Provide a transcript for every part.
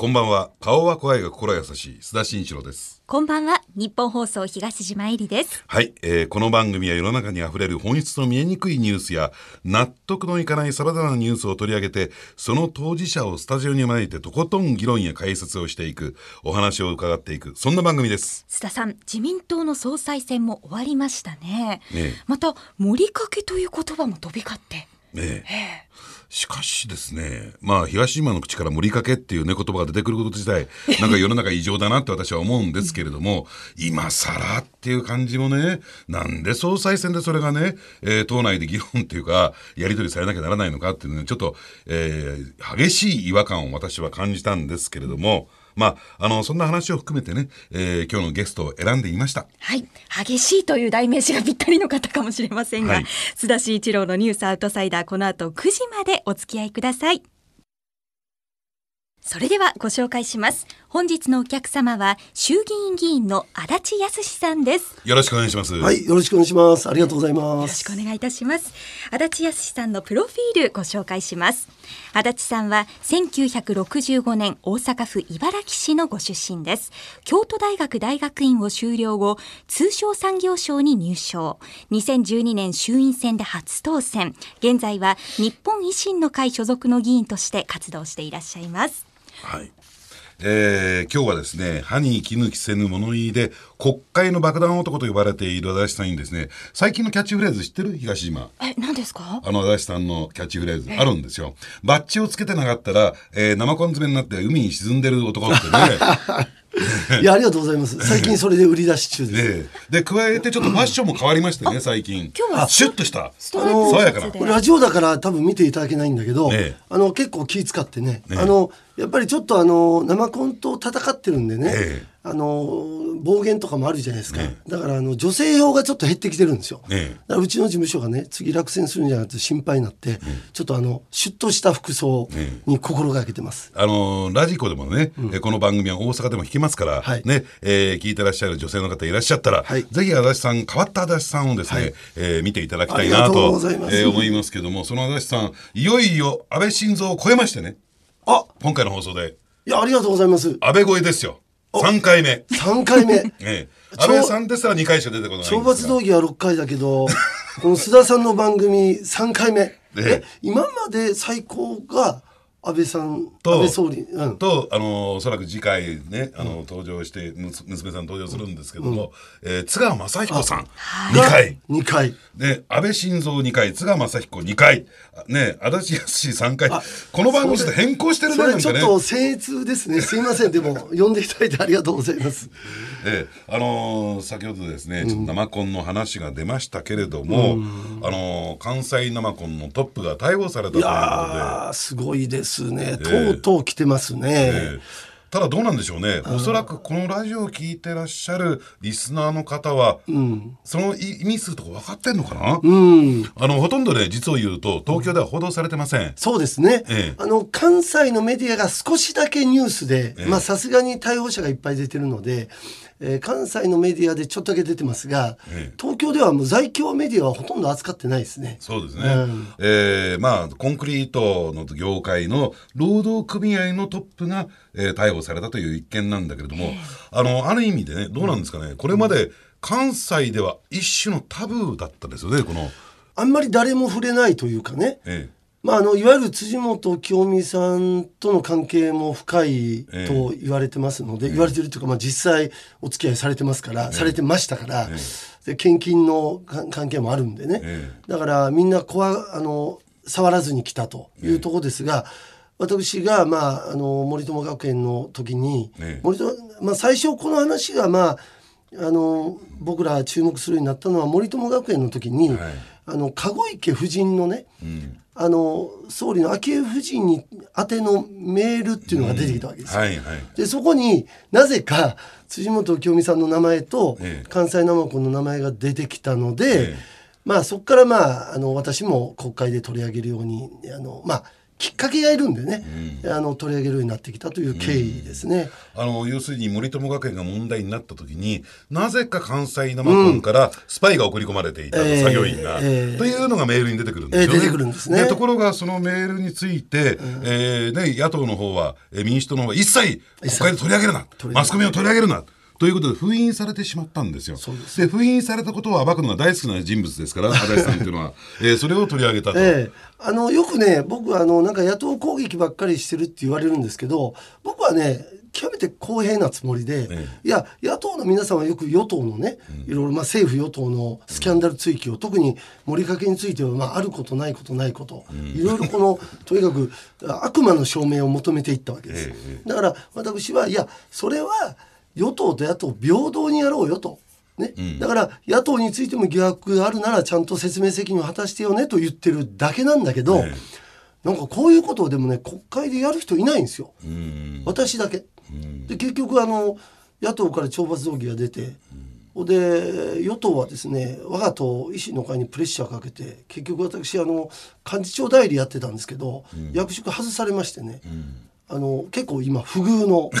こんばんは。顔は怖いが心優しい須田慎一郎です。こんばんは。日本放送東島えりです。はい、えーこの番組は世の中にあふれる本質の見えにくいニュースや納得のいかない様々なニュースを取り上げてその当事者をスタジオに招いてとことん議論や解説をしていくお話を伺っていくそんな番組です。須田さん、自民党の総裁選も終わりましたね。ねえまた、盛りかけという言葉も飛び交って。ねえしかしですね、まあ、東島の口から盛りかけっていうね、言葉が出てくること自体、なんか世の中異常だなって私は思うんですけれども、今更っていう感じもね、なんで総裁選でそれがね、えー党内で議論っていうか、やり取りされなきゃならないのかっていうのね、ちょっと、えー激しい違和感を私は感じたんですけれども、まあ、あの、そんな話を含めてね、えー今日のゲストを選んでみました。はい。激しいという代名詞がぴったりの方かもしれませんが、はい須田慎一郎のニュースアウトサイダー、この後9時までお付き合いください。それではご紹介します。本日のお客様は衆議院議員の足立康さんです。よろしくお願いします。はい、よろしくお願いします。ありがとうございよろます。しくお願いいたします。足立康さんのプロフィールご紹介します。足立さんは1965年大阪府茨城市のご出身です。京都大学大学院を修了後、通商産業省に入省。2012年衆院選で初当選。現在は日本維新の会所属の議員として活動していらっしゃいます。はい。えー今日はですね、歯に衣着せぬ物言いで、国会の爆弾男と呼ばれている足立さんにですね、最近のキャッチフレーズ知ってる？東島。え、何ですか？あの足立さんのキャッチフレーズあるんですよ。バッジをつけてなかったら、えー生コン詰めになって海に沈んでる男ってね。いや、ありがとうございます。最近それで売り出し中です。で、で、加えてちょっとファッションも変わりましてね、最近。今日はシュッとした。ストラジオだから多分見ていただけないんだけど、ええあの結構気使ってね、ええあのやっぱりちょっとあの生コンと戦ってるんでね、ええ。あの暴言とかもあるじゃないですか、えだからあの女性票がちょっと減ってきてるんですよ、ええ。だからうちの事務所がね次落選するんじゃなくて心配になって、ちょっとあのシュッとした服装に心がけてます、あのーラジコでもね、えーこの番組は大阪でも弾きますから、はい。ね、えー聞いてらっしゃる女性の方いらっしゃったら、はい。ぜひ足立さん、変わった足立さんをですね、はい。えー見ていただきたいなとい思いますけども、その足立さん、いよいよ安倍晋三を超えましてね、あ。今回の放送で、いやありがとうございます。安倍超えですよ。3回目。3回目。えー超安倍さんですら2回しか出てこない懲が。罰道義は6回だけど この須田さんの番組3回目。え今まで最高が安倍さんと安倍総理、うん、と、あのおそらく次回ね、あの登場して、娘さん登場するんですけども、えー津川雅彦さん、2回。2回。ね、安倍晋三2回、津川雅彦2回、ね、足立康3回。あ、この番組ちょっと変更してるね、そなんかちょっと僭越ですね。すいません。でも呼んでいただいてありがとうございます。ええあのー先ほどですね、ちょっと生コンの話が出ましたけれども、あのー関西生コンのトップが逮捕されたといいうことで、やーすごいですね、えとうとう来てますね、ええ。ただどうなんでしょうね、おそらくこのラジオを聞いてらっしゃるリスナーの方は、その意味するとこ分かってんのかな、うん。あのほとんどね、実を言うと、東京では報道されてません。そうですね、ええ。あの関西のメディアが少しだけニュースでええ。まあさすがに逮捕者がいっぱい出てるので、えー関西のメディアでちょっとだけ出てますが、ええ。東京ではもう在京メディアはほとんど扱ってないですね。そうですね、うん。えーまあコンクリートの業界の労働組合のトップが、えー逮捕されたという一件なんだけれども、あのある意味でねどうなんですかね、これまで関西では一種のタブーだったですよねこの、あんまり誰も触れないというかね、えまあ、あのいわゆる辻元清美さんとの関係も深いと言われてますので、言われてるというか、まあ、実際お付き合いされてますから、されてましたから、で献金のか関係もあるんでね、えだからみんな怖あの触らずに来たというところですが、私が、まあ、あの森友学園の時に、ええ。森友まあ、最初この話が、まあ、あの僕ら注目するようになったのは森友学園の時に、はい。あの籠池夫人のね、うんあの総理の昭恵夫人に宛てのメールっていうのが出てきたわけですよ。はいはい。でそこになぜか辻元清美さんの名前とええ。関西生子の名前が出てきたので、ええ。まあそこからまああの私も国会で取り上げるようにあのまあきっかけがいるんでね、あの取り上げるようになってきたという経緯ですね。あの要するに森友学園が問題になった時になぜか関西生コンからスパイが送り込まれていた、えー作業員が、えー。というのがメールに出てくるんですよね。えー出てくるんですね。ところがそのメールについて、えーね、野党の方は、えー民主党の方は一切国会で取り上げるな。マスコミを取り上げるなということで封印されてしまったんですよ。で封印されたことを暴くのが大好きな人物ですから足立さんというのは、えーそれを取り上げたと。ええ。あのよくね僕はあのなんか野党攻撃ばっかりしてるって言われるんですけど僕はね極めて公平なつもりで、えいや野党の皆さんはよく与党のね、いろいろまあ政府与党のスキャンダル追及を、特に盛りかけについてはまああることないことないこと、いろいろこの とにかく悪魔の証明を求めていったわけです、え。だから私はいやそれは与党と野党平等にやろうよと。ね、だから野党についても疑惑があるならちゃんと説明責任を果たしてよねと言ってるだけなんだけど、えなんかこういうことをでもね国会でやる人いないんですよ、うん。私だけ。で結局あの野党から懲罰動議が出て、ほん。で与党はですね我が党維新の会にプレッシャーかけて結局私あの幹事長代理やってたんですけど、役職外されましてね、あの結構今不遇の。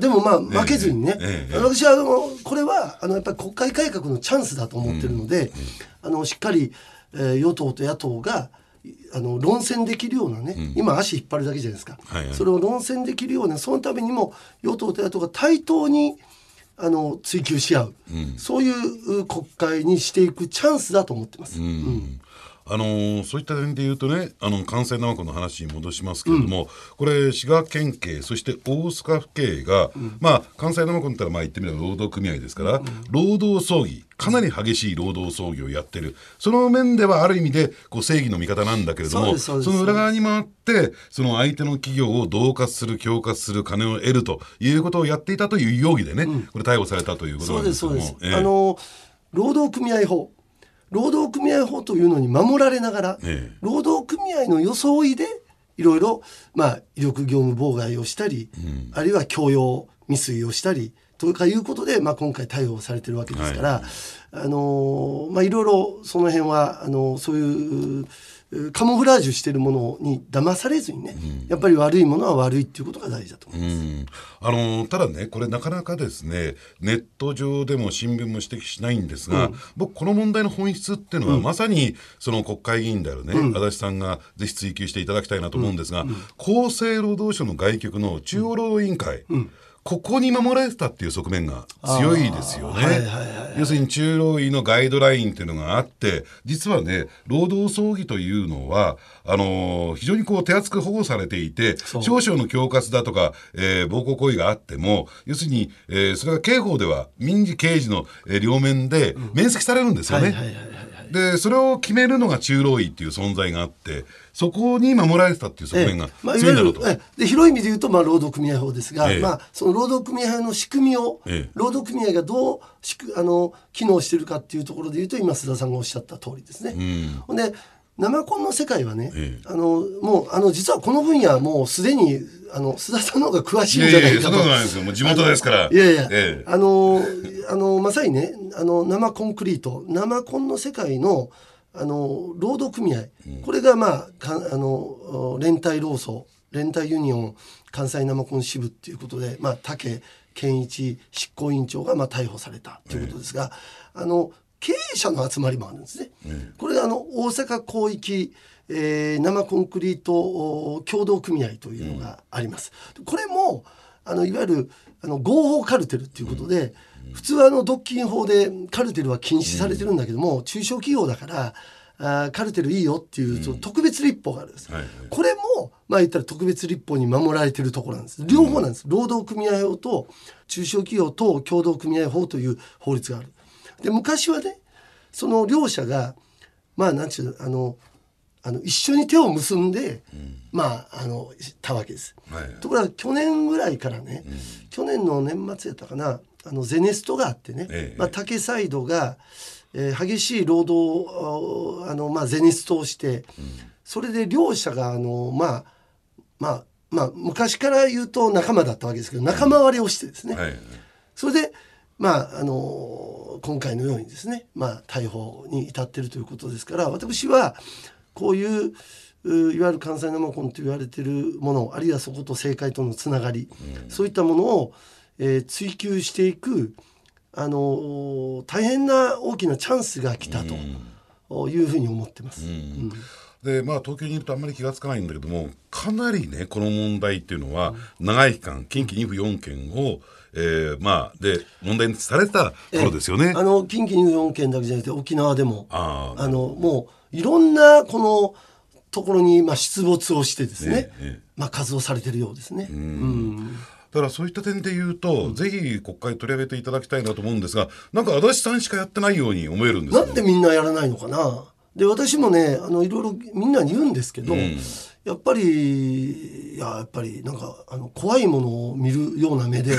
でもまあ負けずにね、ええ。ええ。私はあのこれはあのやっぱり国会改革のチャンスだと思ってるので、あのしっかり、えー与党と野党がいあの論戦できるようなね、今足引っ張るだけじゃないですか、はいはい。それを論戦できるようなそのためにも与党と野党が対等にあの追求し合う、そういう国会にしていくチャンスだと思ってます。うんあのーそういった点で言うとねあの関西生コの話に戻しますけれども、これ滋賀県警そして大阪府警が、まあ関西生コったらまあ言ってみれば労働組合ですから、労働争議かなり激しい労働争議をやってる。その面ではある意味でこう正義の味方なんだけれどもその裏側に回ってその相手の企業を恫喝する恐喝する金を得るということをやっていたという容疑でね、これ逮捕されたということなんですけどもあの労働組合法労働組合法というのに守られながら、ええ。労働組合の装いでいろいろ、まあ、威力業務妨害をしたり、あるいは強要未遂をしたりとかいうことで、まあ、今回逮捕されてるわけですから、あのまあ、いろいろその辺はあのそういううカモフラージュしてるものに騙されずにね、やっぱり悪いものは悪いっていうことが大事だと思います。うん。あのただねこれなかなかですねネット上でも新聞も指摘しないんですが、僕この問題の本質っていうのは、まさにその国会議員であるね、足立さんがぜひ追及していただきたいなと思うんですが、厚生労働省の外局の中央労働委員会、ここに守られてたっていう側面が強いですよね。はいはいはい要するに中労委のガイドラインっていうのがあって実はね労働争議というのはあのー非常にこう手厚く保護されていて少々の恐喝だとか、えー暴行行為があっても要するに、えーそれが刑法では民事刑事の、えー両面で免責されるんですよね。はいはいはいはいでそれを決めるのが中労委っていう存在があってそこに守られてたっていう側面がええ。まあ、い強いんだろうと。わゆるええ。で広い意味で言うと、まあ、労働組合法ですが、ええ。まあ、その労働組合法の仕組みを、ええ。労働組合がどうしくあの機能しているかっていうところで言うと今須田さんがおっしゃった通りですね。うんで生コンの世界はね、ええ。あのもうあの実はこの分野はもうすでにあの須田さんの方が詳しいいんじゃないかいやいやいですよ。もう地元ですから。いやいや、ええ。あのあのまさにねあの生コンクリート生コンの世界のあの労働組合、これがまあかあの連帯労組連帯ユニオン関西生コン支部っていうことで、まあ、武健一執行委員長がまあ逮捕されたということですが、あの経営者の集まりもあるんですね。これがあの大阪広域えー生コンクリートお協同組合というのがあります。これもあのいわゆるあの合法カルテルっていうことで、普通はあの独禁法でカルテルは禁止されてるんだけども、中小企業だからあーカルテルいいよっていうその特別立法があるんです。はいはいこれもまあ言ったら特別立法に守られてるところなんです。両方なんです。労働組合法と中小企業と共同組合法という法律がある。で昔はねその両者がまあなんちゅうのあのあの一緒に手を結んで、まああのたわけです。はいところが去年ぐらいからね、去年の年末やったかなあのゼネストがあってね、ええ。まあ、竹サイドが、えー激しい労働ああの、まあ、ゼネストをして、それで両者があの、まあまあまあ、昔から言うと仲間だったわけですけど仲間割れをしてですね、はい。それで、まあ、あの今回のようにですね、まあ、逮捕に至っているということですから私はこういううういわゆる関西生コンと言われてるものあるいはそこと政界とのつながり、そういったものを、えー追求していくあの大変な大きなチャンスが来たというふうに思ってます。うん。でまあ東京にいるとあんまり気がつかないんだけどもかなりねこの問題っていうのは長い期間近畿2府4県を、えーまあで問題にされた頃ですよね。あの近畿4県だけじゃなくて沖縄でも。あのもういろんなこのところにまあ出没をしてですね、ええまあ活動されてるようですね。うん。だからそういった点で言うと、ぜひ国会取り上げていただきたいなと思うんですがなんか足立さんしかやってないように思えるんですよなんでみんなやらないのかな。で私もねあのいろいろみんなに言うんですけど、やっぱりいややっぱりなんかあの怖いものを見るような目で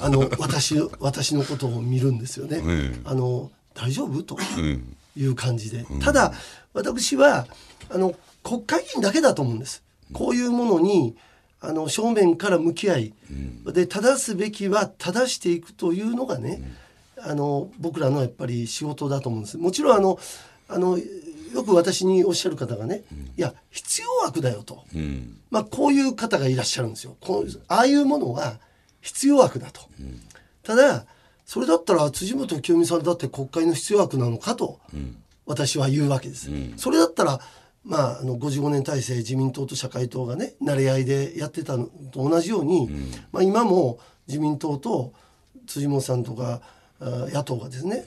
あの私私のことを見るんですよね。えあの大丈夫？とうん。いう感じで、ただ私はあの国会議員だけだと思うんです。こういうものにあの正面から向き合い、で正すべきは正していくというのがね、あの僕らのやっぱり仕事だと思うんです。もちろんあのあのよく私におっしゃる方がね、いや必要悪だよと、うん。まあこういう方がいらっしゃるんですよ。こうああいうものは必要悪だと。ただそれだったら辻元清美さんだって国会の必要悪なのかと、私は言うわけです。それだったらまあ、あの55年体制自民党と社会党がね慣れ合いでやってたのと同じように、まあ、今も自民党と辻元さんとかあ野党がですね、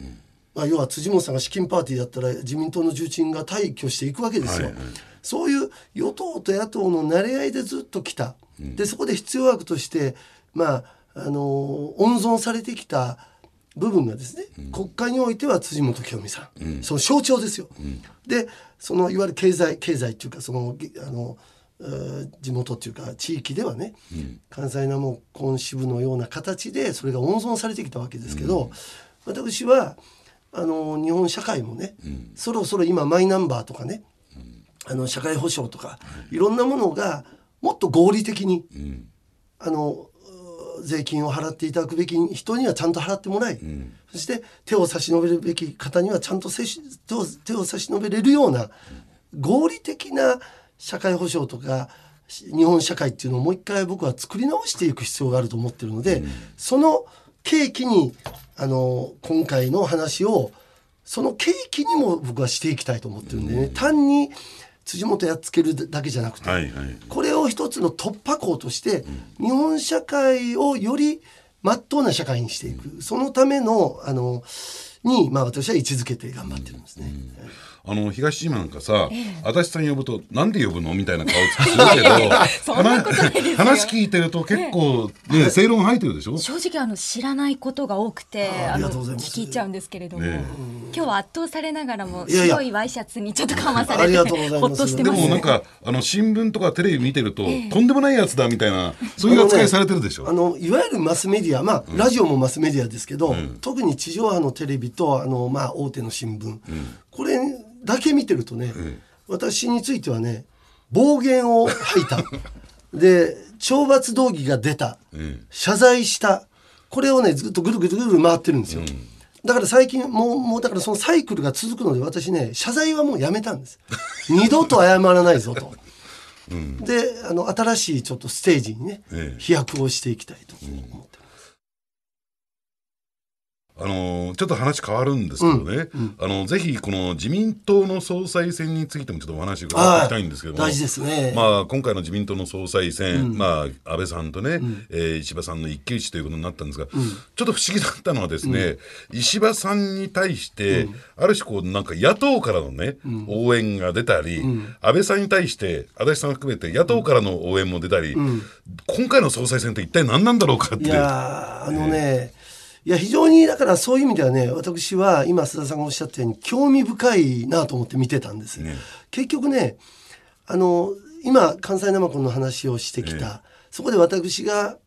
まあ、要は辻元さんが資金パーティーだったら自民党の重鎮が退去していくわけですよ。はいはいそういう与党と野党の慣れ合いでずっと来た、でそこで必要悪として、まあ、あの温存されてきた部分がですね、国会においては辻元清美さん、その象徴ですよ。でそのいわゆる経済経済っていうかそのげあのえー地元っていうか地域ではね、関西生コン支部のような形でそれが温存されてきたわけですけど、私はあの日本社会もね、そろそろ今マイナンバーとかね、あの社会保障とかい。ろんなものがもっと合理的に、あのう税金を払っていただくべき人にはちゃんと払ってもらい、そして手を差し伸べるべき方にはちゃんと手を手を差し伸べれるような合理的な社会保障とかし日本社会っていうのをもう一回僕は作り直していく必要があると思ってるので、その契機にあの今回の話をその契機にも僕はしていきたいと思ってるんでね、単に辻元やっつけるだけじゃなくて、はいはい。これを一つの突破口として、日本社会をより真っ当な社会にしていく、そのためのあのに、まあ、私は位置づけて頑張ってるんですね。あの東島なんかさ、足立さん呼ぶとなんで呼ぶのみたいな顔するけど 話聞いてると結構ね正論入ってるでしょ？正直あの知らないことが多くてあのがとうございます。聞いちゃうんですけれども、ね今日は圧倒されながらも白いワイシャツにちょっと緩和されてありがとうございます。ほっとしてでます。もなんかあの新聞とかテレビ見てると、とんでもないやつだみたいなそういう扱いされてるでしょ、あのいわゆるマスメディア、まあ、ラジオもマスメディアですけど、特に地上波のテレビとあの、まあ、大手の新聞、これだけ見てるとね、私についてはね暴言を吐いた。で懲罰動議が出た、ん謝罪した。これをねずっとぐるぐるぐるぐる回ってるんですよ。だから最近もうもうだからそのサイクルが続くので私ね謝罪はもうやめたんです。二度と謝らないぞと。であの新しいちょっとステージにね、ええ。飛躍をしていきたいと。思。あのーちょっと話変わるんですけどね、あのぜひこの自民党の総裁選についてもちょっとお話伺っていきたいんですけども。大事ですね。まあ、今回の自民党の総裁選、まあ、安倍さんとね、えー石破さんの一騎打ちということになったんですが、ちょっと不思議だったのはですね、石破さんに対して、ある種こうなんか野党からのね、応援が出たり、安倍さんに対して足立さん含めて野党からの応援も出たり、今回の総裁選って一体何なんだろうかっていやーあのね、いや非常にだからそういう意味ではね私は今須田さんがおっしゃったように興味深いなと思って見てたんです、ね。結局ねあの今関西生コンの話をしてきた、そこで私が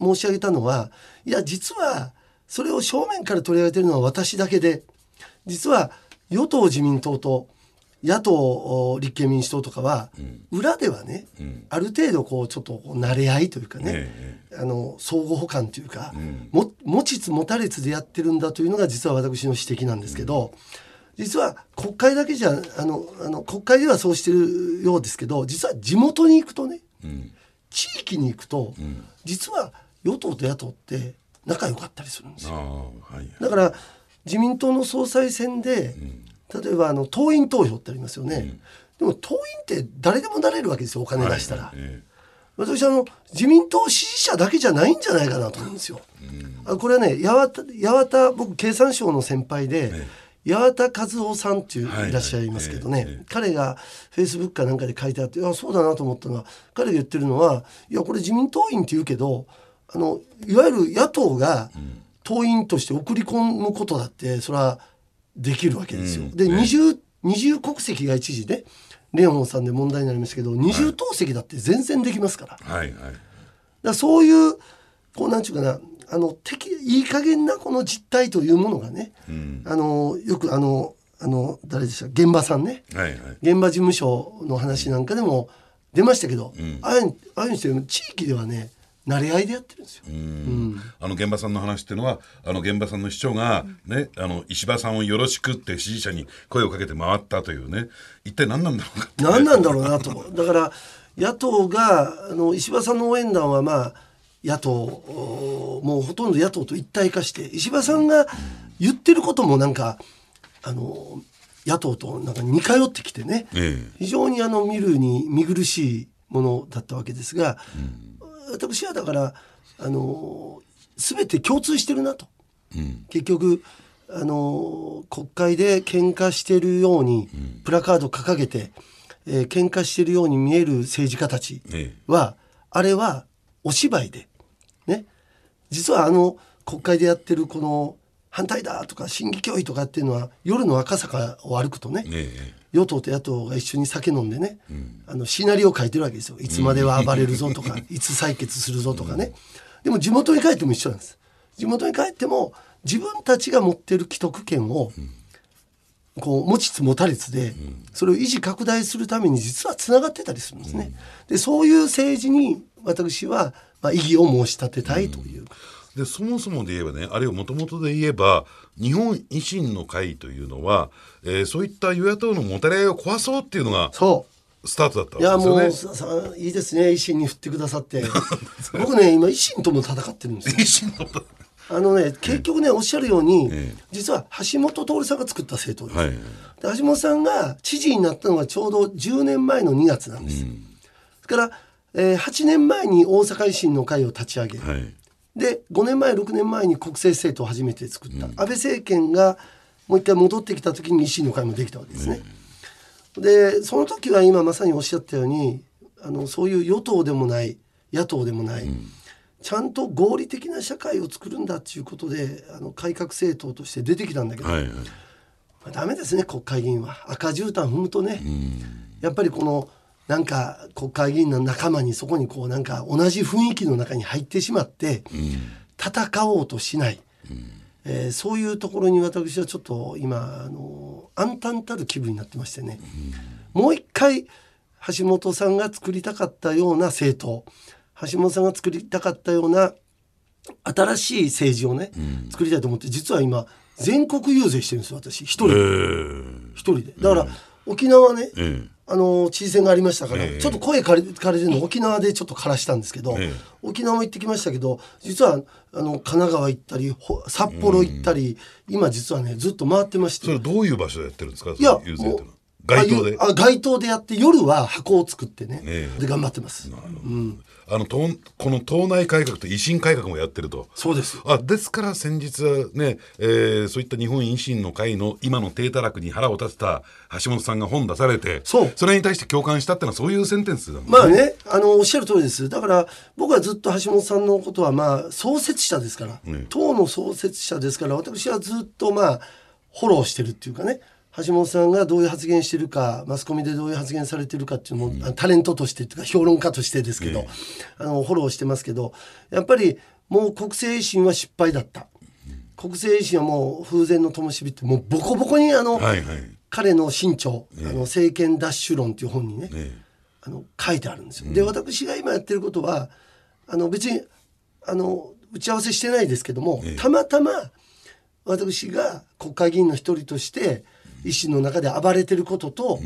申し上げたのはいや実はそれを正面から取り上げてるのは私だけで実は与党自民党と野党お立憲民主党とかは、裏ではね、ある程度こうちょっとこう慣れ合いというかね、えあの相互補完というか、も持ちつ持たれつでやってるんだというのが実は私の指摘なんですけど、実は国会だけじゃあのあの国会ではそうしてるようですけど実は地元に行くとね、地域に行くと、実は与党と野党って仲良かったりするんですよ。だから自民党の総裁選で、例えばあの党員投票ってありますよね、でも党員って誰でもなれるわけですよお金出したら。え私あの自民党支持者だけじゃないんじゃないかなと思うんですよ。あこれはね八幡僕経産省の先輩で、八幡和夫さんっていういらっしゃいますけどね、はいはいええ。彼がフェイスブックかなんかで書いてあっていやそうだなと思ったのは彼が言ってるのはいやこれ自民党員って言うけどあのいわゆる野党が党員として送り込むことだってそれはできるわけですよ。でうん。ね。二重二重国籍が一時ねレオンさんで問題になりましたけど二重党籍だって全然できますから。はいはい。だそういうこうなんちゅうかなあの適いい加減なこの実態というものがね、あのよくあのあの誰でした？現場さんね。はいはい。現場事務所の話なんかでも出ましたけど、ああいうああいうにしても地域ではね慣れ合いでやってるんですよ。あの現場さんの話っていうのはあの現場さんの市長が、ねあの石破さんをよろしくって支持者に声をかけて回ったというね。一体何なんだろうかって。何なんだろうなと。だから野党があの石破さんの応援団はまあ野党おもうほとんど野党と一体化して石破さんが言ってることもなんかあの野党となんか似通ってきてね、え非常にあの見るに見苦しいものだったわけですが、私はだからあの全て共通してるなと。結局あの国会で喧嘩してるように、プラカード掲げて、えー喧嘩してるように見える政治家たちえは、あれはお芝居で。ね。実はあの国会でやってるこの反対だとか審議協議とかっていうのは夜の赤坂を歩くとね、ええ与党と野党が一緒に酒飲んでね、あのシナリオを書いてるわけですよ。いつまでは暴れるぞとか、いつ採決するぞとかね、でも地元に帰っても一緒なんです。地元に帰っても自分たちが持ってる既得権を、こう持ちつ持たれつで、それを維持拡大するために実はつながってたりするんですね。でそういう政治に私は、まあ、意義を申し立てたいという。でそもそもで言えばねあるいはもともとで言えば日本維新の会というのは、えーそういった与野党のもたれ合いを壊そうっていうのがそう。スタートだったいやわけもうですよね。ささいいですね。維新に振ってくださって。僕ね今維新とも戦ってるんですよ。維新のあのね結局ねおっしゃるように、ええ。実は橋本徹さんが作った政党です、はい。で橋本さんが知事になったのがちょうど10年前の2月なんです、それから、えー8年前に大阪維新の会を立ち上げ、はいで5年前6年前に国政政党を初めて作った、安倍政権がもう一回戻ってきた時に維新の会もできたわけですね。でその時は今まさにおっしゃったようにあのそういう与党でもない野党でもない、ちゃんと合理的な社会を作るんだっていうことであの改革政党として出てきたんだけど、はいはい。まあ、ダメですね国会議員は。赤絨毯踏むとね、やっぱりこのなんか国会議員の仲間にそこにこうなんか同じ雰囲気の中に入ってしまって、戦おうとしない、えーそういうところに私はちょっと今あの暗淡たる気分になってましてね、もう一回橋本さんが作りたかったような政党。橋本さんが作りたかったような新しい政治をね、作りたいと思って実は今全国遊説してるんですよ私。一人一人で。だから、沖縄ね、えあの知事選がありましたから、ええ。ちょっと声枯れ枯れてるの沖縄でちょっと枯らしたんですけど、ええ。沖縄も行ってきましたけど実はあの神奈川行ったりほ札幌行ったり、今実はねずっと回ってまして。それどういう場所でやってるんですか？いや街頭で？あ街頭でやって夜は箱を作ってね、ええ。で頑張ってます、うん、あの党この党内改革と維新改革もやってると。そうです。あですから先日はね、えーそういった日本維新の会の今の低たらくに腹を立てた橋本さんが本出されてそう。れに対して共感したってのはそういうセンテンスなんですまあね、あの、おっしゃる通りです。だから、僕はずっと橋本さんのことは、まあ、創設者ですから、党の創設者ですから、私はずっと、まあ、フォローしてるっていうかね、橋本さんがどういう発言してるか、マスコミでどういう発言されてるかっていうのも、あタレントとしてっていうか、評論家としてですけど、あの、フォローしてますけど、やっぱり、もう国政維新は失敗だった。国政維新はもう風前の灯火って、もうボコボコに、あの、はいはい。彼の新潮、あの政権奪取論っていう本にね、えあの書いてあるんですよ。で私が今やってることはあの別にあの打ち合わせしてないですけども、たまたま私が国会議員の一人として維新の中で暴れてることと、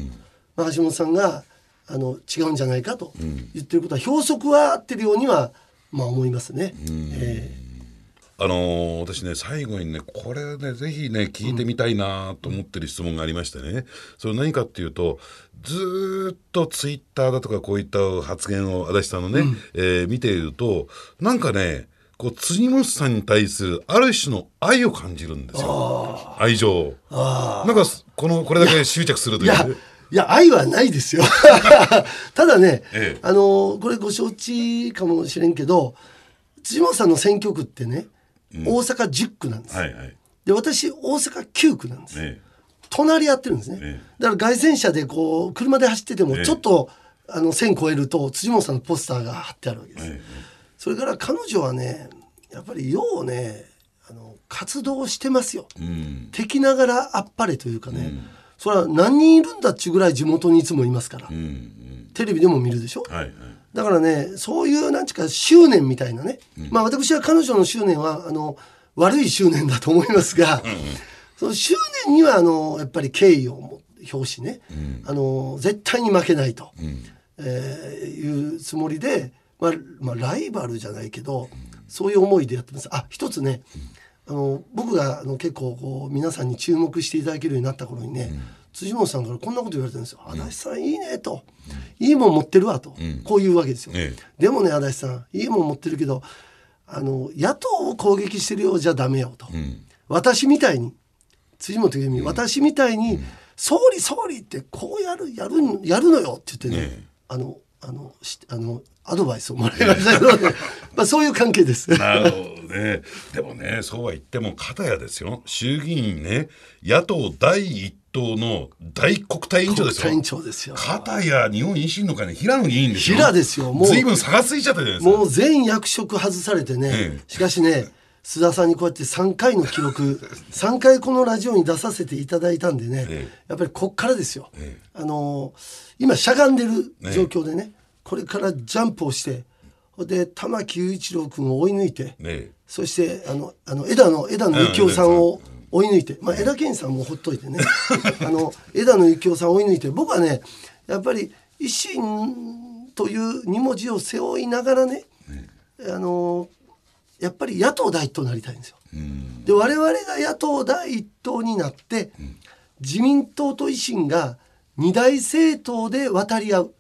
まあ、橋本さんがあの違うんじゃないかと言ってることは標則は合ってるようにはまあ思いますね。えーあのー私ね最後にねこれねぜひね聞いてみたいなと思ってる質問がありましてね、それ何かっていうとずーっとツイッターだとかこういった発言を足立さんのね、えー見ているとなんかねこう辻本さんに対するある種の愛を感じるんですよ。愛情なんかこのこれだけ執着するといういや、いや、愛はないですよ。ただね、ええあの、これご承知かもしれんけど、辻本さんの選挙区ってね、大阪10区なんです。はいはいで、私、大阪9区なんです。え隣り合ってるんですね。えだから外線車でこう、車で走ってても、ええちょっと、あの、線越えると、辻本さんのポスターが貼ってあるわけです。えそれから彼女はね、やっぱりようね、あの、活動してますよ。うん。敵ながらあっぱれというかね、それは何人いるんだっちゅうぐらい地元にいつもいますから、うんうん。テレビでも見るでしょ、はいはい。だからねそういうなんちゅうか執念みたいなね、まあ私は彼女の執念はあの悪い執念だと思いますが、その執念にはあのやっぱり敬意をも表しね、あの絶対に負けないと、えーいうつもりで、まあまあ、ライバルじゃないけど、そういう思いでやってます。あ一つねあの僕があの結構こう皆さんに注目していただけるようになった頃にね、辻本さんからこんなこと言われてるんですよ「足立さんいいね」と「いいもん持ってるわ」と、こういうわけですよ。ええ。でもね足立さんいいもん持ってるけどあの野党を攻撃してるようじゃダメよと、私みたいに。辻元由美、私みたいに「総理総理」ってこうやるやるやるのよって言ってね、ええ。あのあのしあのアドバイスをもらいましたけど、ね、まあそういう関係です。なるほどね。でもね、そうは言っても、片やですよ。衆議院ね、野党第一党の大国対委員長ですよ。国対ですよ片や日本維新の会の平野議員ですよ。平ですよもう随分差がついちゃったじゃないですか。もう全役職外されてね、ええしかしね須田さんにこうやって3回の記録 3回このラジオに出させていただいたんでね、えやっぱりこっからですよ、えあのー今しゃがんでる状況でね、これからジャンプをしてで玉木雄一郎君を追い抜いて、ねそしてあのあの枝野枝野幸男さんを追い抜いて、まあ、枝健さんもほっといてね。あの枝野幸男さんを追い抜いて僕はねやっぱり維新という2文字を背負いながらね、あのやっぱり野党第一党になりたいんですよ。で我々が野党第一党になって、自民党と維新が二大政党で渡り合う、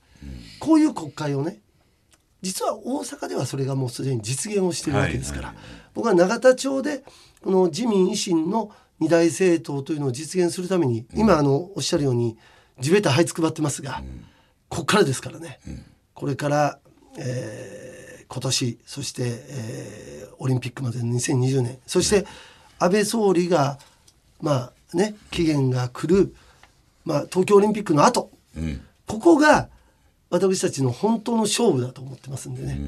こういう国会をね実は大阪ではそれがもうすでに実現をしているわけですから、僕は永田町でこの自民維新の二大政党というのを実現するために、今あのおっしゃるように地べた這いつくばってますが、ここからですからね、これから、えー今年そして、えーオリンピックまでの2020年そして安倍総理がまあね期限が来る、まあ、東京オリンピックの後、ここが私たちの本当の勝負だと思ってますんでね。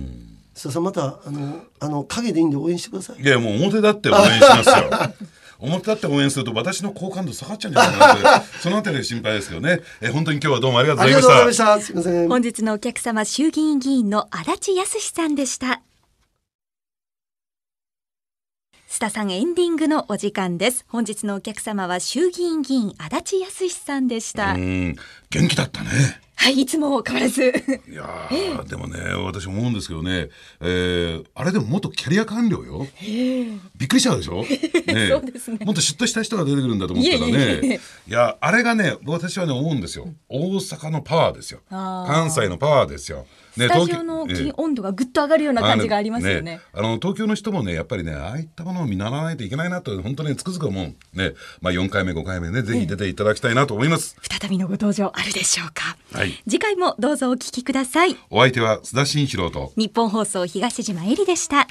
須田さんまたあのあの影でいいんで応援してください。いやもう表だって応援しますよ。表だって応援すると私の好感度下がっちゃうんじゃないかなってそのあたりで心配ですけどねえ本当に今日はどうもありがとうありございましたがとうございました。すみません。本日のお客様衆議院議員の足立康さんでした須田さんエンディングのお時間です本日のお客様は衆議院議員足立康さんでした、うん元気だったねはいいつも変わらず。いやーでもね私思うんですけどね、えーあれでも元キャリア官僚よ。びっくりしちゃうでしょ、ねそうですね。もっとシュッとした人が出てくるんだと思ったらね。いやあれがね私はね思うんですよ。大阪のパワーですよ。関西のパワーですよ、ねスタジオの温度がぐっと上がるような感じがありますよねあの東京の人もねやっぱりねああいったものを見習わないといけないなと本当につくづく思う。ね。まあ4回目5回目ね。ぜひ出ていただきたいなと思います、再びのご登場あるでしょうか、はい。次回もどうぞお聞きください。お相手は須田慎一郎と。日本放送東島えりでした